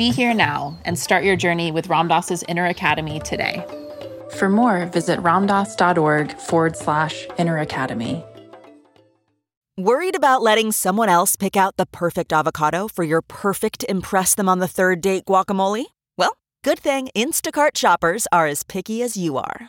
Be here now and start your journey with Ram Dass's Inner Academy today. For more, visit ramdass.org forward slash inner academy. Worried about letting someone else pick out the perfect avocado for your perfect Impress Them on the Third Date guacamole? Well, good thing Instacart shoppers are as picky as you are.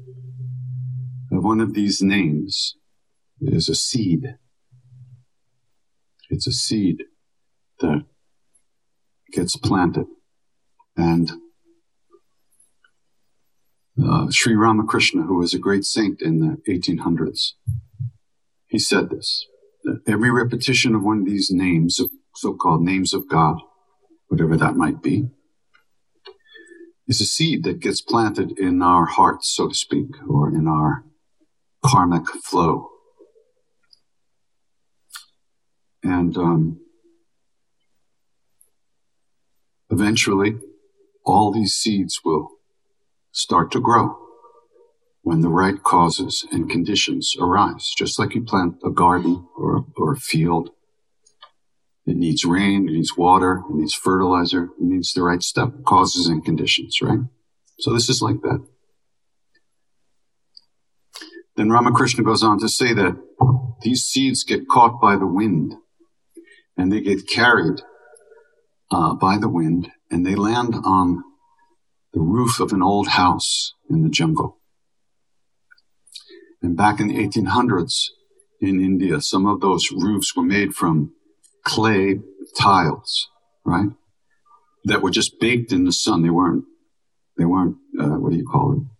one of these names is a seed. It's a seed that gets planted. And uh, Sri Ramakrishna, who was a great saint in the 1800s, he said this that every repetition of one of these names, so called names of God, whatever that might be, is a seed that gets planted in our hearts, so to speak, or in our karmic flow. And um, eventually, all these seeds will start to grow when the right causes and conditions arise. Just like you plant a garden or, or a field, it needs rain, it needs water, it needs fertilizer, it needs the right stuff, causes and conditions, right? So this is like that. Then Ramakrishna goes on to say that these seeds get caught by the wind and they get carried uh, by the wind and they land on the roof of an old house in the jungle. And back in the 1800s in India, some of those roofs were made from clay tiles, right? That were just baked in the sun. They weren't, they weren't, uh, what do you call it?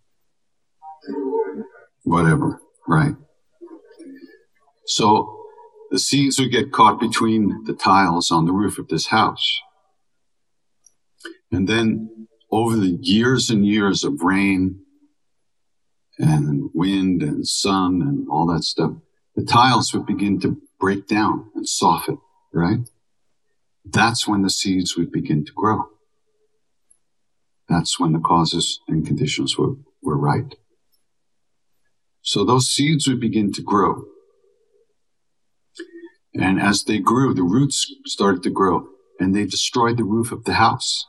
Whatever, right? So the seeds would get caught between the tiles on the roof of this house. And then over the years and years of rain and wind and sun and all that stuff, the tiles would begin to break down and soften, right? That's when the seeds would begin to grow. That's when the causes and conditions were, were right. So those seeds would begin to grow. And as they grew, the roots started to grow and they destroyed the roof of the house.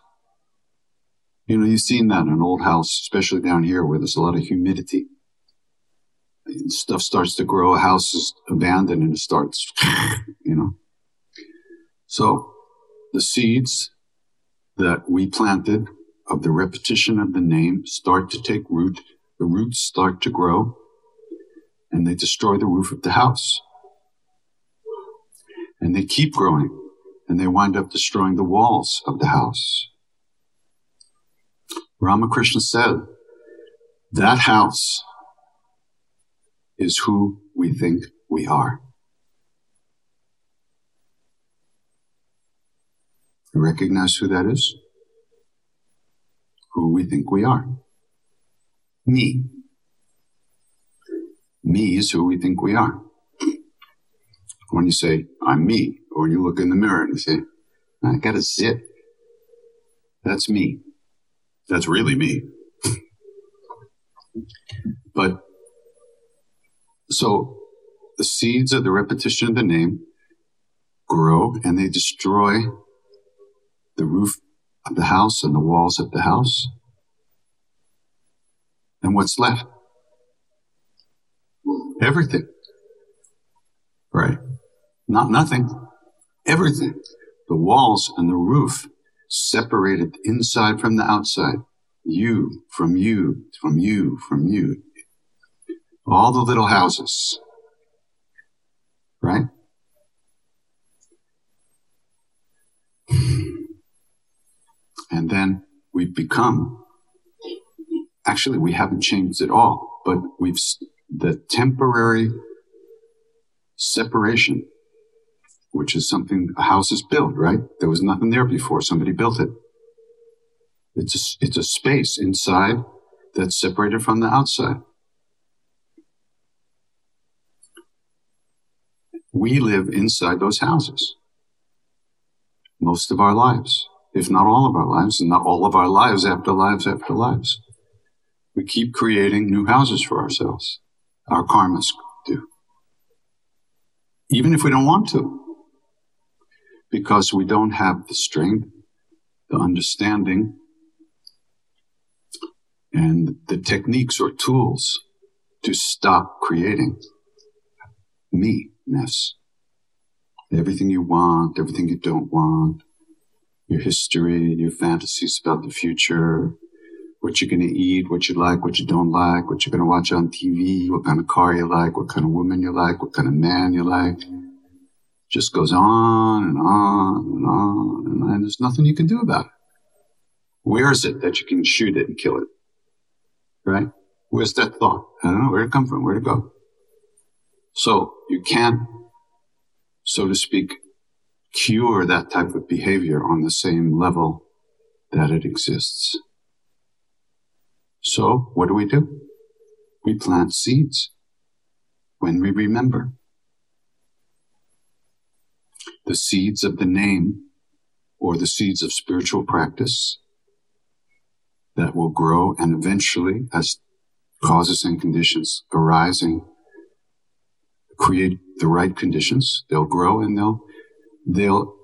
You know, you've seen that in an old house, especially down here where there's a lot of humidity. And stuff starts to grow, a house is abandoned and it starts, you know. So the seeds that we planted of the repetition of the name start to take root. The roots start to grow and they destroy the roof of the house. And they keep growing and they wind up destroying the walls of the house. Ramakrishna said, that house is who we think we are. You recognize who that is? Who we think we are. Me. Me is who we think we are. When you say, I'm me, or you look in the mirror and you say, I gotta sit, that's me. That's really me. but so the seeds of the repetition of the name grow and they destroy the roof of the house and the walls of the house. And what's left? Everything. Right. Not nothing. Everything. The walls and the roof separated inside from the outside. You from you, from you, from you. All the little houses. Right? And then we've become, actually, we haven't changed at all, but we've, the temporary separation which is something a house is built, right? There was nothing there before. Somebody built it. It's a, it's a space inside that's separated from the outside. We live inside those houses most of our lives, if not all of our lives, and not all of our lives after lives after lives. We keep creating new houses for ourselves. Our karmas do. Even if we don't want to because we don't have the strength, the understanding, and the techniques or tools to stop creating me-ness. Everything you want, everything you don't want, your history, your fantasies about the future, what you're going to eat, what you like, what you don't like, what you're going to watch on TV, what kind of car you like, what kind of woman you like, what kind of man you like just goes on and on and on and on. There's nothing you can do about it. Where is it that you can shoot it and kill it? Right? Where's that thought? I don't know. Where'd it come from? Where'd it go? So you can't, so to speak, cure that type of behavior on the same level that it exists. So what do we do? We plant seeds when we remember the seeds of the name or the seeds of spiritual practice that will grow and eventually as causes and conditions arising create the right conditions they'll grow and they'll they'll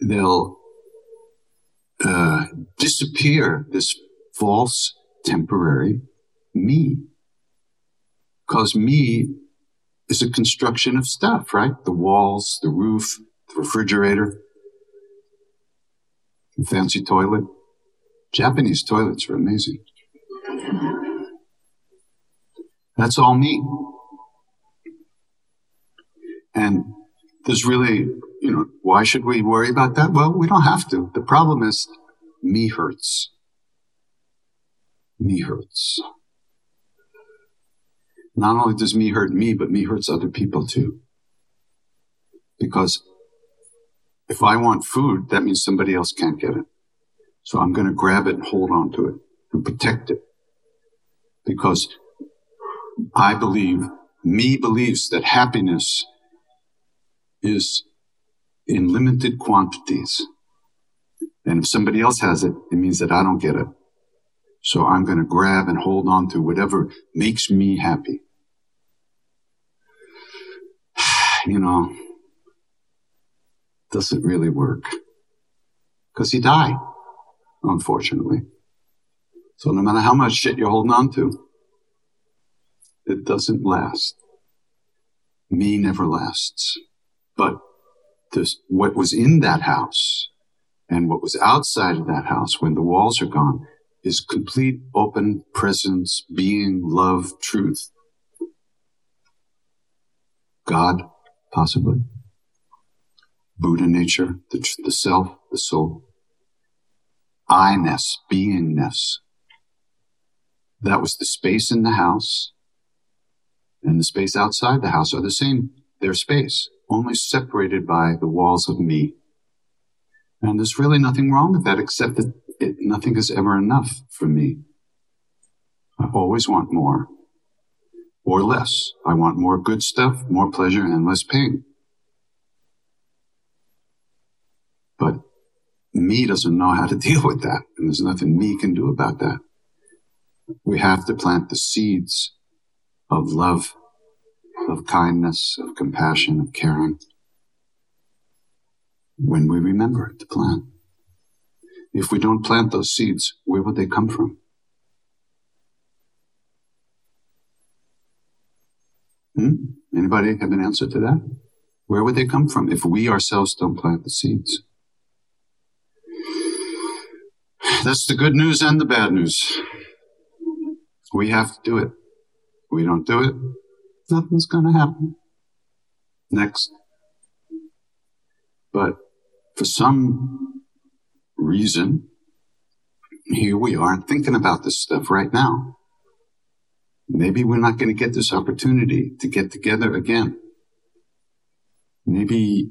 they'll uh, disappear this false temporary me because me is a construction of stuff, right? The walls, the roof, the refrigerator, the fancy toilet. Japanese toilets are amazing. That's all me. And there's really, you know, why should we worry about that? Well, we don't have to. The problem is me hurts. Me hurts not only does me hurt me, but me hurts other people too. Because if I want food, that means somebody else can't get it. So I'm going to grab it and hold on to it and protect it. Because I believe, me believes that happiness is in limited quantities. And if somebody else has it, it means that I don't get it. So I'm going to grab and hold on to whatever makes me happy. You know, doesn't really work because you die, unfortunately. So no matter how much shit you're holding on to, it doesn't last. Me never lasts. But this, what was in that house and what was outside of that house when the walls are gone is complete open presence, being, love, truth. God, possibly. Buddha nature, the, the self, the soul. I-ness, beingness. That was the space in the house and the space outside the house are the same. They're space, only separated by the walls of me. And there's really nothing wrong with that except that it, nothing is ever enough for me. I always want more or less. I want more good stuff, more pleasure, and less pain. But me doesn't know how to deal with that, and there's nothing me can do about that. We have to plant the seeds of love, of kindness, of compassion, of caring when we remember to plant. If we don't plant those seeds, where would they come from? Hmm? Anybody have an answer to that? Where would they come from if we ourselves don't plant the seeds? That's the good news and the bad news. We have to do it. We don't do it, nothing's going to happen. Next. But for some reason, here we are thinking about this stuff right now. Maybe we're not going to get this opportunity to get together again. Maybe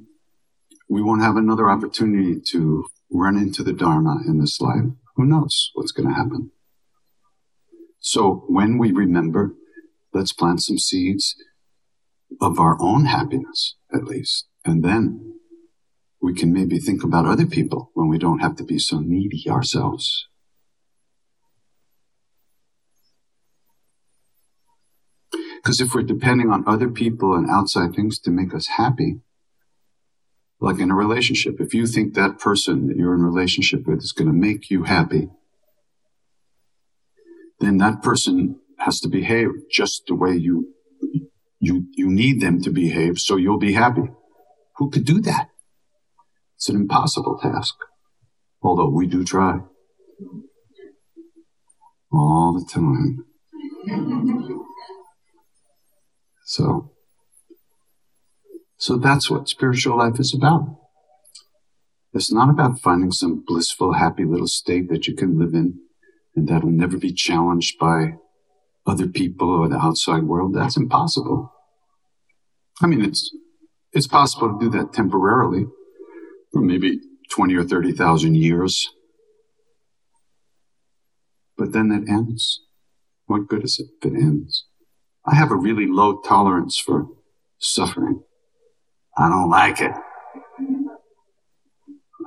we won't have another opportunity to run into the Dharma in this life. Who knows what's going to happen? So when we remember, let's plant some seeds of our own happiness, at least. And then we can maybe think about other people when we don't have to be so needy ourselves. Because if we're depending on other people and outside things to make us happy, like in a relationship, if you think that person that you're in relationship with is going to make you happy, then that person has to behave just the way you you you need them to behave so you'll be happy. Who could do that? It's an impossible task. Although we do try. All the time. So so that's what spiritual life is about. It's not about finding some blissful, happy little state that you can live in and that'll never be challenged by other people or the outside world. That's impossible. I mean, it's, it's possible to do that temporarily maybe 20 or 30,000 years. But then it ends. What good is it if it ends? I have a really low tolerance for suffering. I don't like it.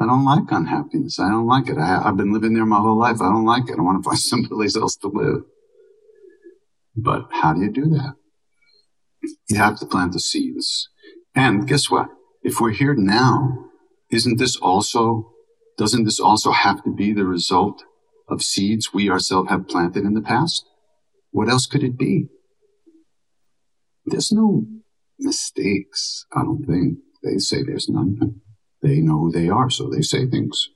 I don't like unhappiness. I don't like it. I, have been living there my whole life. I don't like it. I want to find someplace else to live. But how do you do that? You have to plant the seeds. And guess what? If we're here now, isn't this also, doesn't this also have to be the result of seeds we ourselves have planted in the past? What else could it be? There's no mistakes, I don't think. They say there's none. They know who they are, so they say things.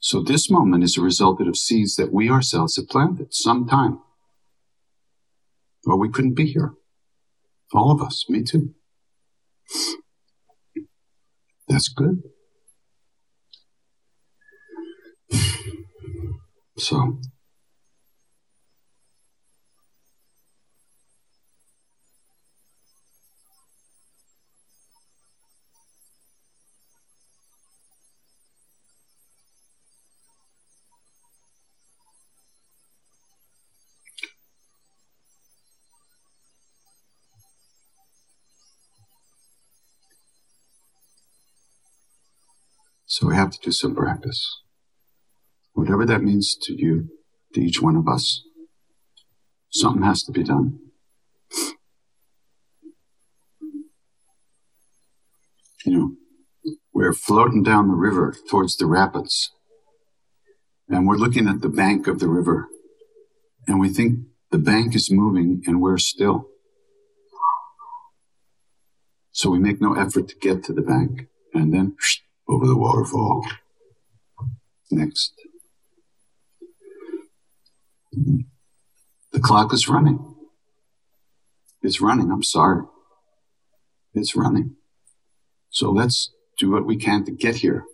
So this moment is a result of seeds that we ourselves have planted sometime. Or we couldn't be here. All of us, me too. That's good. So So we have to do some practice. Whatever that means to you, to each one of us, something has to be done. You know, we're floating down the river towards the rapids, and we're looking at the bank of the river, and we think the bank is moving and we're still. So we make no effort to get to the bank, and then over the waterfall. Next. The clock is running. It's running. I'm sorry. It's running. So let's do what we can to get here.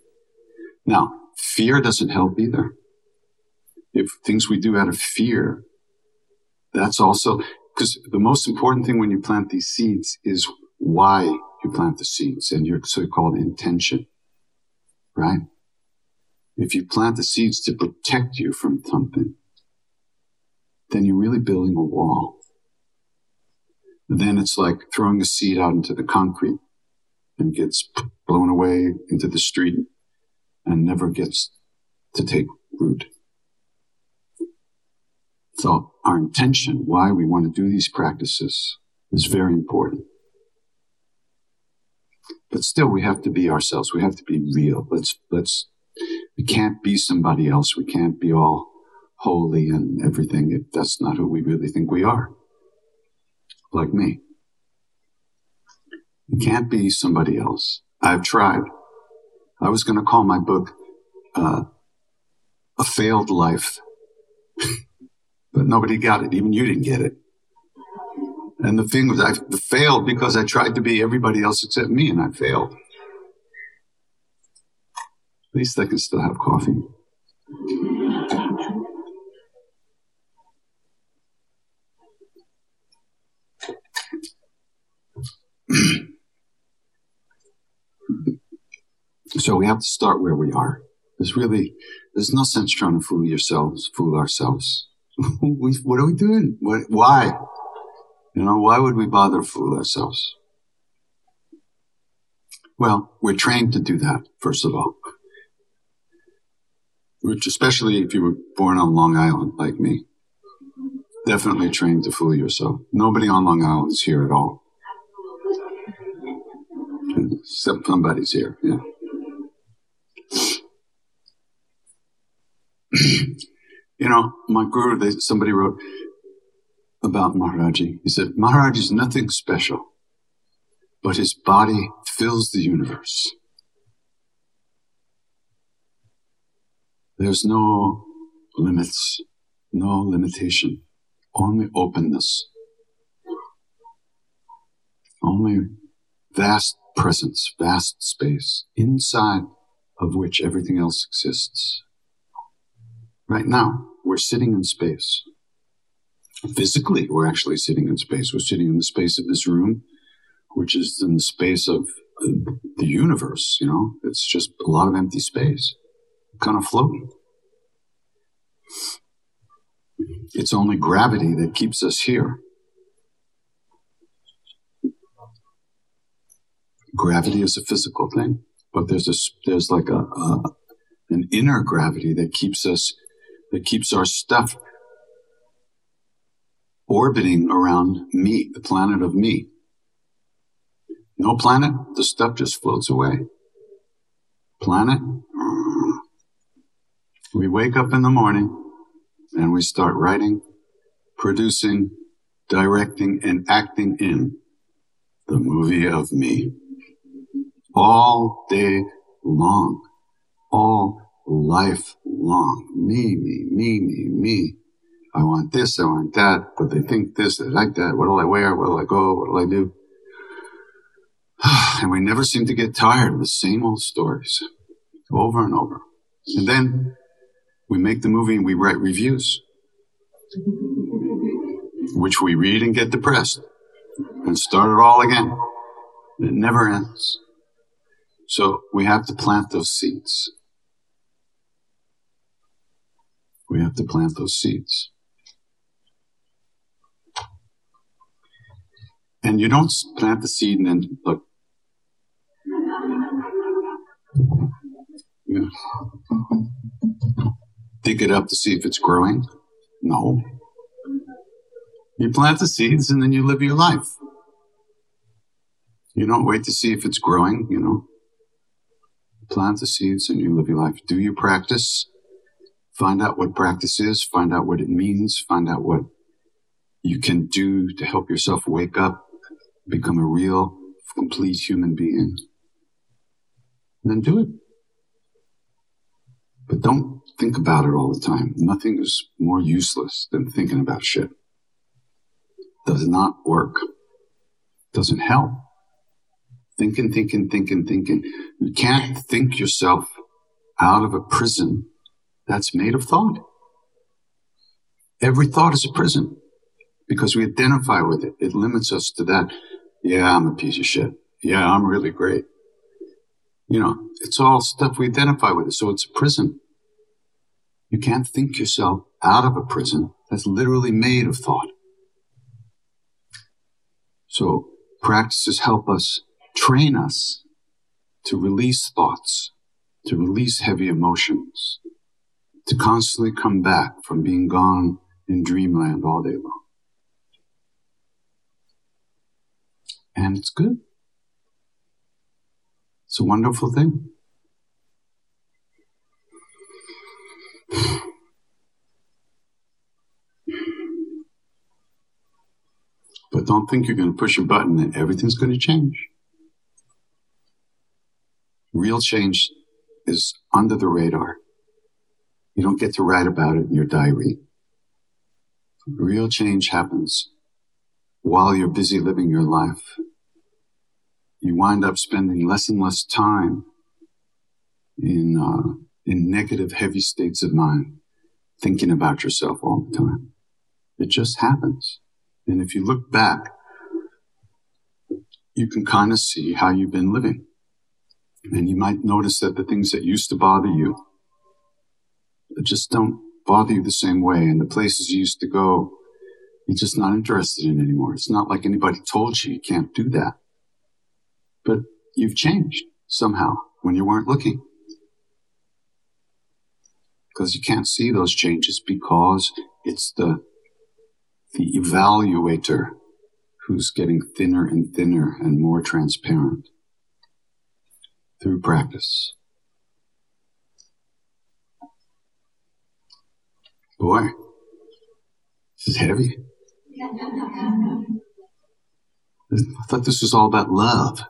Now, fear doesn't help either. If things we do out of fear, that's also because the most important thing when you plant these seeds is why you plant the seeds and your so-called intention, right? If you plant the seeds to protect you from something, then you're really building a wall. Then it's like throwing a seed out into the concrete and gets blown away into the street and never gets to take root. So our intention, why we want to do these practices is very important. But still we have to be ourselves. We have to be real. Let's, let's, we can't be somebody else. We can't be all holy and everything if that's not who we really think we are. Like me. You can't be somebody else. I've tried. I was going to call my book uh, A Failed Life, but nobody got it. Even you didn't get it. And the thing was, I failed because I tried to be everybody else except me, and I failed. At least I can still have coffee. So we have to start where we are. There's really, there's no sense trying to fool yourselves, fool ourselves. what are we doing? What, why? You know, why would we bother fool ourselves? Well, we're trained to do that, first of all. Which, especially if you were born on Long Island like me, definitely trained to fool yourself. Nobody on Long Island is here at all. Except somebody's here, yeah. you know, my guru, they, somebody wrote about Maharaji. He said, Maharaj is nothing special, but his body fills the universe. There's no limits, no limitation, only openness, only vast presence, vast space, inside of which everything else exists. Right now, we're sitting in space. Physically, we're actually sitting in space. We're sitting in the space of this room, which is in the space of uh, the universe, you know? It's just a lot of empty space, kind of floating. It's only gravity that keeps us here. Gravity is a physical thing, but there's a, there's like a, a an inner gravity that keeps us that keeps our stuff orbiting around me, the planet of me. No planet, the stuff just floats away. Planet, we wake up in the morning and we start writing, producing, directing, and acting in the movie of me. All day long. All life long. Me, me, me, me, me. I want this, I want that, but they think this, they like that. What'll I wear? What'll I go? What'll I do? and we never seem to get tired of the same old stories over and over. And then we make the movie and we write reviews, which we read and get depressed and start it all again. It never ends. So we have to plant those seeds. We have to plant those seeds. And you don't plant the seed and then look. Dig it up to see if it's growing? No. You plant the seeds and then you live your life. You don't wait to see if it's growing, you know. Plant the seeds and you live your life. Do your practice. Find out what practice is. Find out what it means. Find out what you can do to help yourself wake up, become a real, complete human being. Then do it. But don't think about it all the time. Nothing is more useless than thinking about shit. Does not work. Doesn't help. Thinking, thinking, thinking, thinking. You can't think yourself out of a prison that's made of thought. Every thought is a prison because we identify with it. It limits us to that. Yeah, I'm a piece of shit. Yeah, I'm really great. You know, it's all stuff we identify with. So it's a prison. You can't think yourself out of a prison that's literally made of thought. So practices help us train us to release thoughts, to release heavy emotions, to constantly come back from being gone in dreamland all day long. And it's good. It's a wonderful thing. But don't think you're going to push a button and everything's going to change. Real change is under the radar. You don't get to write about it in your diary. Real change happens while you're busy living your life. You wind up spending less and less time in uh, in negative, heavy states of mind, thinking about yourself all the time. It just happens. And if you look back, you can kind of see how you've been living. And you might notice that the things that used to bother you just don't bother you the same way. And the places you used to go, you're just not interested in anymore. It's not like anybody told you you can't do that. But you've changed somehow when you weren't looking. Because you can't see those changes because it's the the evaluator who's getting thinner and thinner and more transparent through practice. Boy, this is heavy. I thought this was all about love.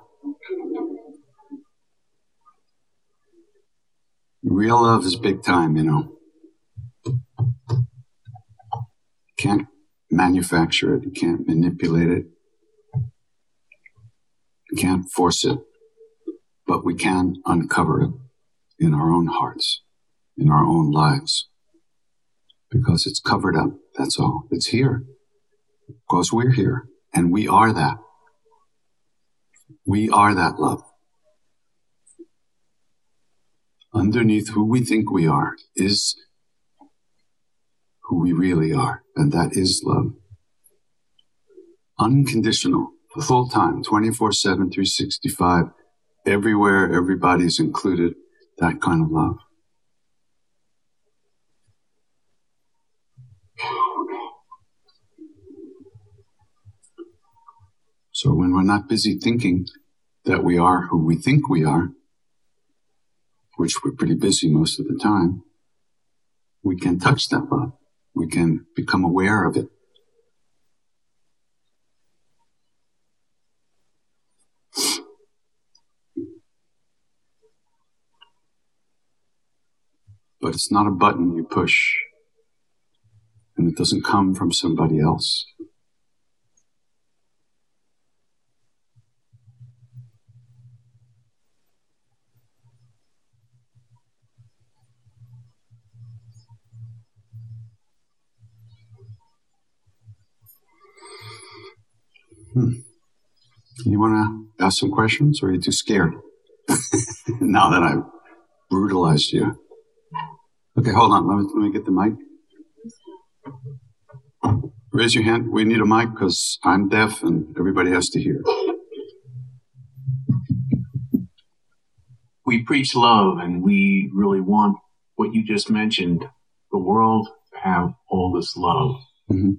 Real love is big time, you know. Can't manufacture it. You can't manipulate it. You can't force it. But we can uncover it in our own hearts, in our own lives. Because it's covered up. That's all. It's here. Because we're here. And we are that. We are that love. Underneath who we think we are is who we really are, and that is love. Unconditional, full time, 24 7, 365, everywhere, everybody's included, that kind of love. So when we're not busy thinking that we are who we think we are, which we're pretty busy most of the time, we can touch that love we can become aware of it. But it's not a button you push, and it doesn't come from somebody else. You want to ask some questions, or are you too scared? now that I've brutalized you. Okay, hold on. Let me, let me get the mic. Raise your hand. We need a mic because I'm deaf and everybody has to hear. we preach love and we really want what you just mentioned, the world to have all this love. Mm-hmm.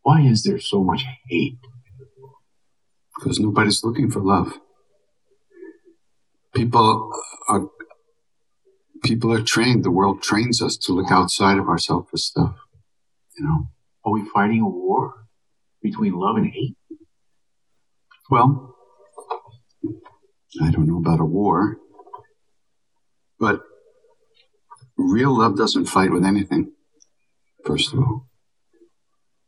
Why is there so much hate? Because nobody's looking for love. People are people are trained. The world trains us to look outside of ourselves for stuff. You know, are we fighting a war between love and hate? Well, I don't know about a war, but real love doesn't fight with anything, first of all.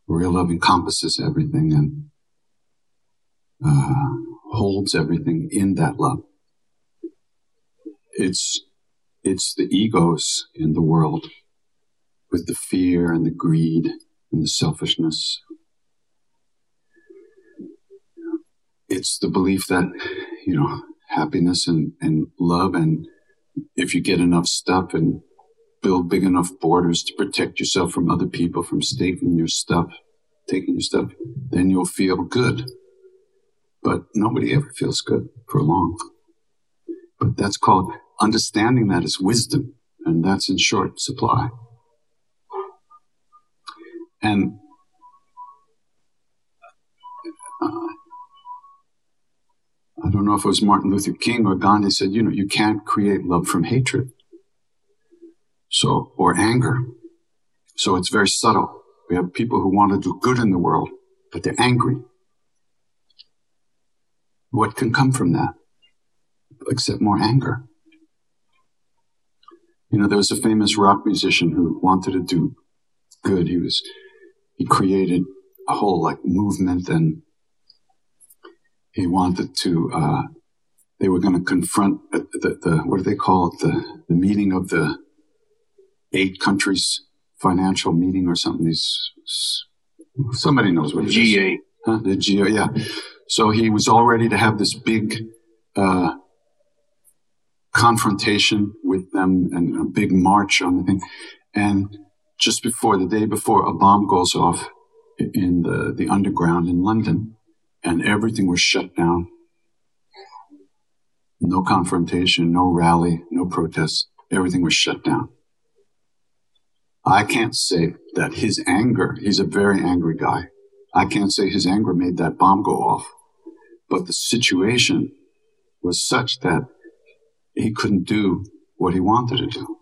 Real love encompasses everything and uh, holds everything in that love. It's it's the egos in the world with the fear and the greed and the selfishness. It's the belief that, you know, happiness and, and love and if you get enough stuff and build big enough borders to protect yourself from other people from taking your stuff, taking your stuff, then you'll feel good. But nobody ever feels good for long. But that's called understanding that is wisdom, and that's in short supply. And uh, I don't know if it was Martin Luther King or Gandhi said, you know, you can't create love from hatred. So, or anger. So it's very subtle. We have people who want to do good in the world, but they're angry. What can come from that? Except more anger. You know, there was a famous rock musician who wanted to do good. He was, he created a whole like movement and he wanted to, uh, they were going to confront the, the, the, what do they call it? The, the meeting of the eight countries financial meeting or something. These, somebody knows what it G8. is. Huh? The G8, yeah. So he was all ready to have this big, uh, confrontation with them and a big march on the thing. And just before the day before, a bomb goes off in the, the underground in London and everything was shut down. No confrontation, no rally, no protest. Everything was shut down. I can't say that his anger, he's a very angry guy. I can't say his anger made that bomb go off. But the situation was such that he couldn't do what he wanted to do,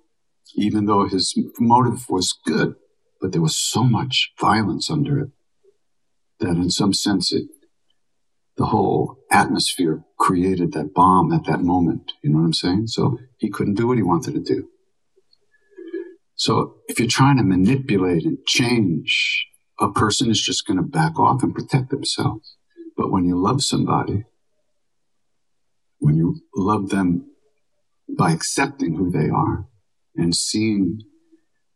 even though his motive was good. But there was so much violence under it that, in some sense, it the whole atmosphere created that bomb at that moment. You know what I'm saying? So he couldn't do what he wanted to do. So if you're trying to manipulate and change, a person is just going to back off and protect themselves. But when you love somebody, when you love them by accepting who they are and seeing,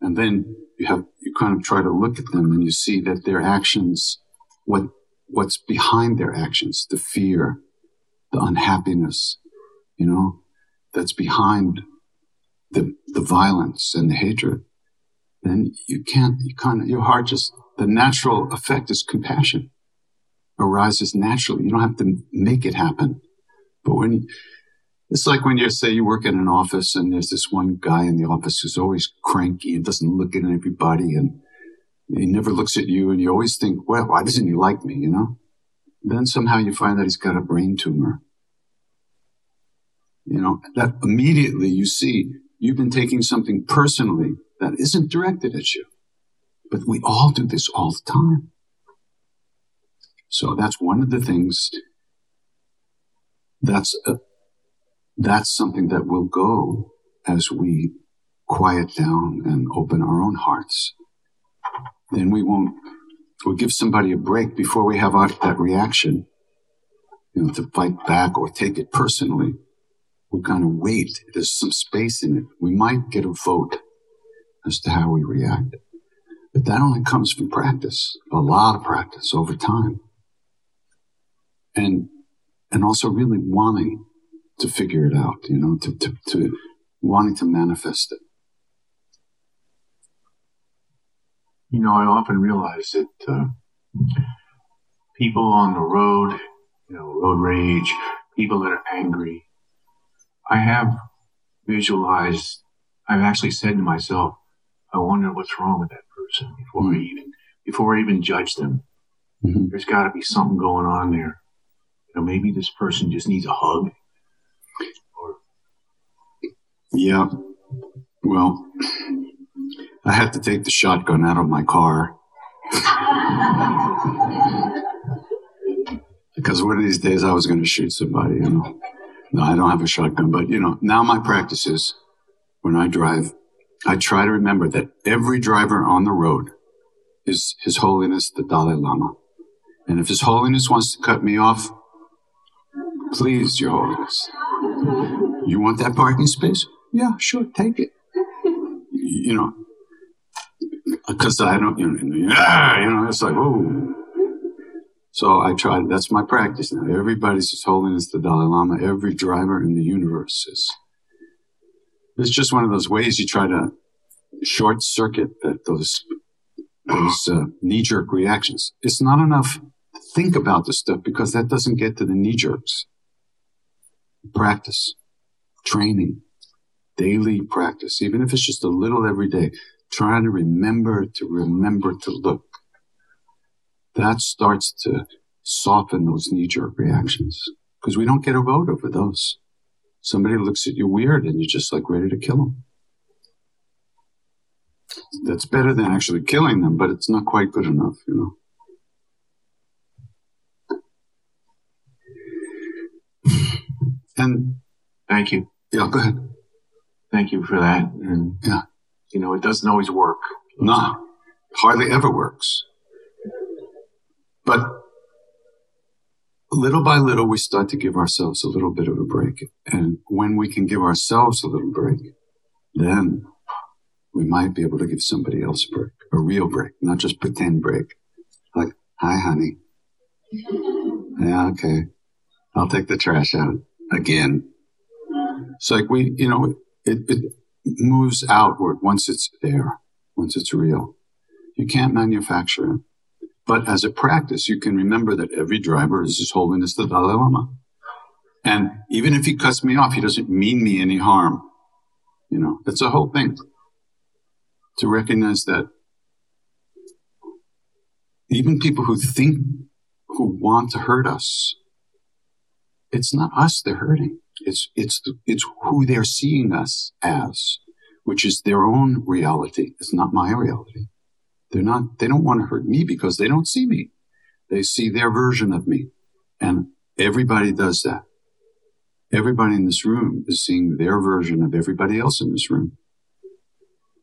and then you have, you kind of try to look at them and you see that their actions, what, what's behind their actions, the fear, the unhappiness, you know, that's behind the, the violence and the hatred, then you can't, you kind of, your heart just, the natural effect is compassion arises naturally. You don't have to make it happen. But when, it's like when you say you work in an office and there's this one guy in the office who's always cranky and doesn't look at everybody and he never looks at you and you always think, well, why doesn't he like me, you know? Then somehow you find that he's got a brain tumor. You know, that immediately you see you've been taking something personally that isn't directed at you. But we all do this all the time. So that's one of the things that's a, that's something that will go as we quiet down and open our own hearts. Then we won't, we'll give somebody a break before we have our, that reaction, you know, to fight back or take it personally. We're to wait. There's some space in it. We might get a vote as to how we react. But that only comes from practice, a lot of practice over time. And, and also really wanting to figure it out, you know, to, to, to wanting to manifest it. You know, I often realize that uh, people on the road, you know, road rage, people that are angry, I have visualized, I've actually said to myself, I wonder what's wrong with that person before mm-hmm. I even before I even judge them. Mm-hmm. There's got to be something going on there. You know, maybe this person just needs a hug. Or yeah. Well, I had to take the shotgun out of my car. because one of these days I was going to shoot somebody, you know. No, I don't have a shotgun, but you know, now my practice is when I drive, I try to remember that every driver on the road is His Holiness the Dalai Lama. And if His Holiness wants to cut me off, please, Your Holiness. You want that parking space? Yeah, sure, take it. You know, because I don't, you know, you know, it's like, oh. So I try, that's my practice now. Everybody's His Holiness the Dalai Lama, every driver in the universe is. It's just one of those ways you try to short circuit that those those uh, knee jerk reactions. It's not enough to think about the stuff because that doesn't get to the knee jerks. Practice, training, daily practice, even if it's just a little every day, trying to remember to remember to look. That starts to soften those knee jerk reactions because we don't get a vote over those. Somebody looks at you weird and you're just like ready to kill them that's better than actually killing them, but it's not quite good enough, you know. And thank you. Yeah, go ahead. Thank you for that. And yeah, you know, it doesn't always work. No, hardly ever works. But little by little, we start to give ourselves a little bit of a break. And when we can give ourselves a little break, then we might be able to give somebody else a break, a real break, not just pretend break. Like, hi, honey. Yeah, okay. I'll take the trash out again. It's like we, you know, it, it moves outward once it's there, once it's real. You can't manufacture it. But as a practice, you can remember that every driver is His Holiness the Dalai Lama. And even if he cuts me off, he doesn't mean me any harm. You know, it's a whole thing to recognize that even people who think, who want to hurt us, it's not us they're hurting. It's, it's, it's who they're seeing us as, which is their own reality. It's not my reality. They're not, they don't want to hurt me because they don't see me. They see their version of me. And everybody does that. Everybody in this room is seeing their version of everybody else in this room.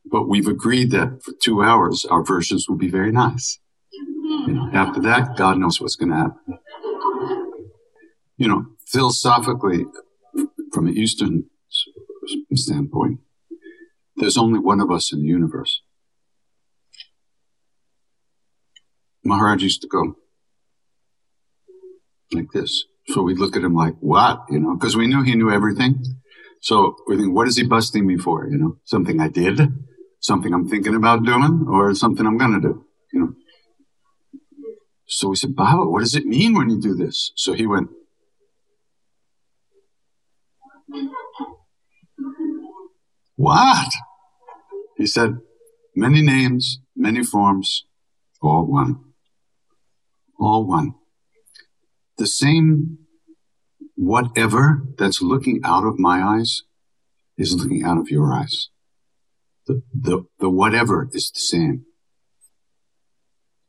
But we've agreed that for two hours, our versions will be very nice. After that, God knows what's going to happen. You know, philosophically, from an Eastern standpoint, there's only one of us in the universe. Maharaj used to go like this. So we'd look at him like, what? You know, because we knew he knew everything. So we think, what is he busting me for? You know, something I did? something I'm thinking about doing or something I'm going to do, you know. So we said, Baba, what does it mean when you do this? So he went, What? He said, Many names, many forms, all one. All one. The same whatever that's looking out of my eyes is looking out of your eyes the, the, the whatever is the same.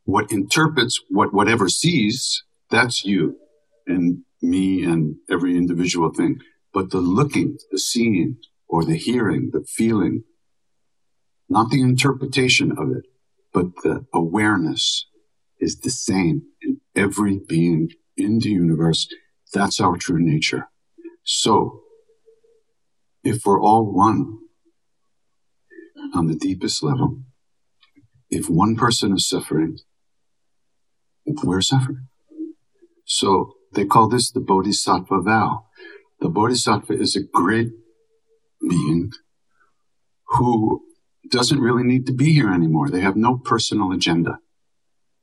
What interprets what whatever sees, that's you and me and every individual thing. But the looking, the seeing, or the hearing, the feeling, not the interpretation of it, but the awareness is the same in every being in the universe. That's our true nature. So, if we're all one, on the deepest level, if one person is suffering, we're suffering. So they call this the Bodhisattva vow. The Bodhisattva is a great being who doesn't really need to be here anymore. They have no personal agenda.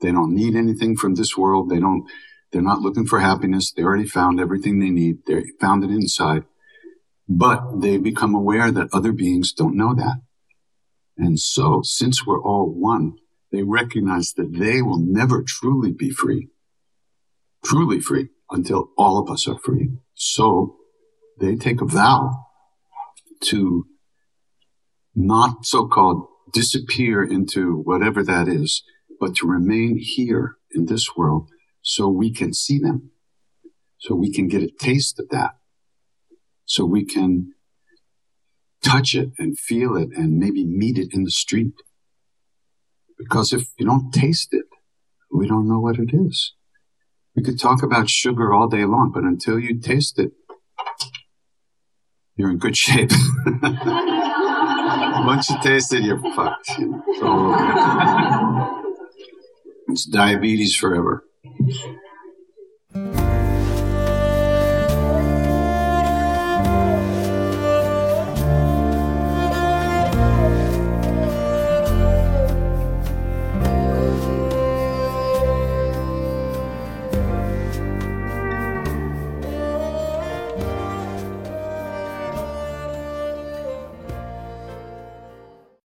They don't need anything from this world. They don't, they're not looking for happiness. They already found everything they need. They found it inside. But they become aware that other beings don't know that. And so, since we're all one, they recognize that they will never truly be free, truly free, until all of us are free. So they take a vow to not so-called disappear into whatever that is, but to remain here in this world so we can see them, so we can get a taste of that, so we can touch it and feel it and maybe meet it in the street. Because if you don't taste it, we don't know what it is. We could talk about sugar all day long, but until you taste it, you're in good shape. Once you taste it, you're fucked. It's, it's diabetes forever.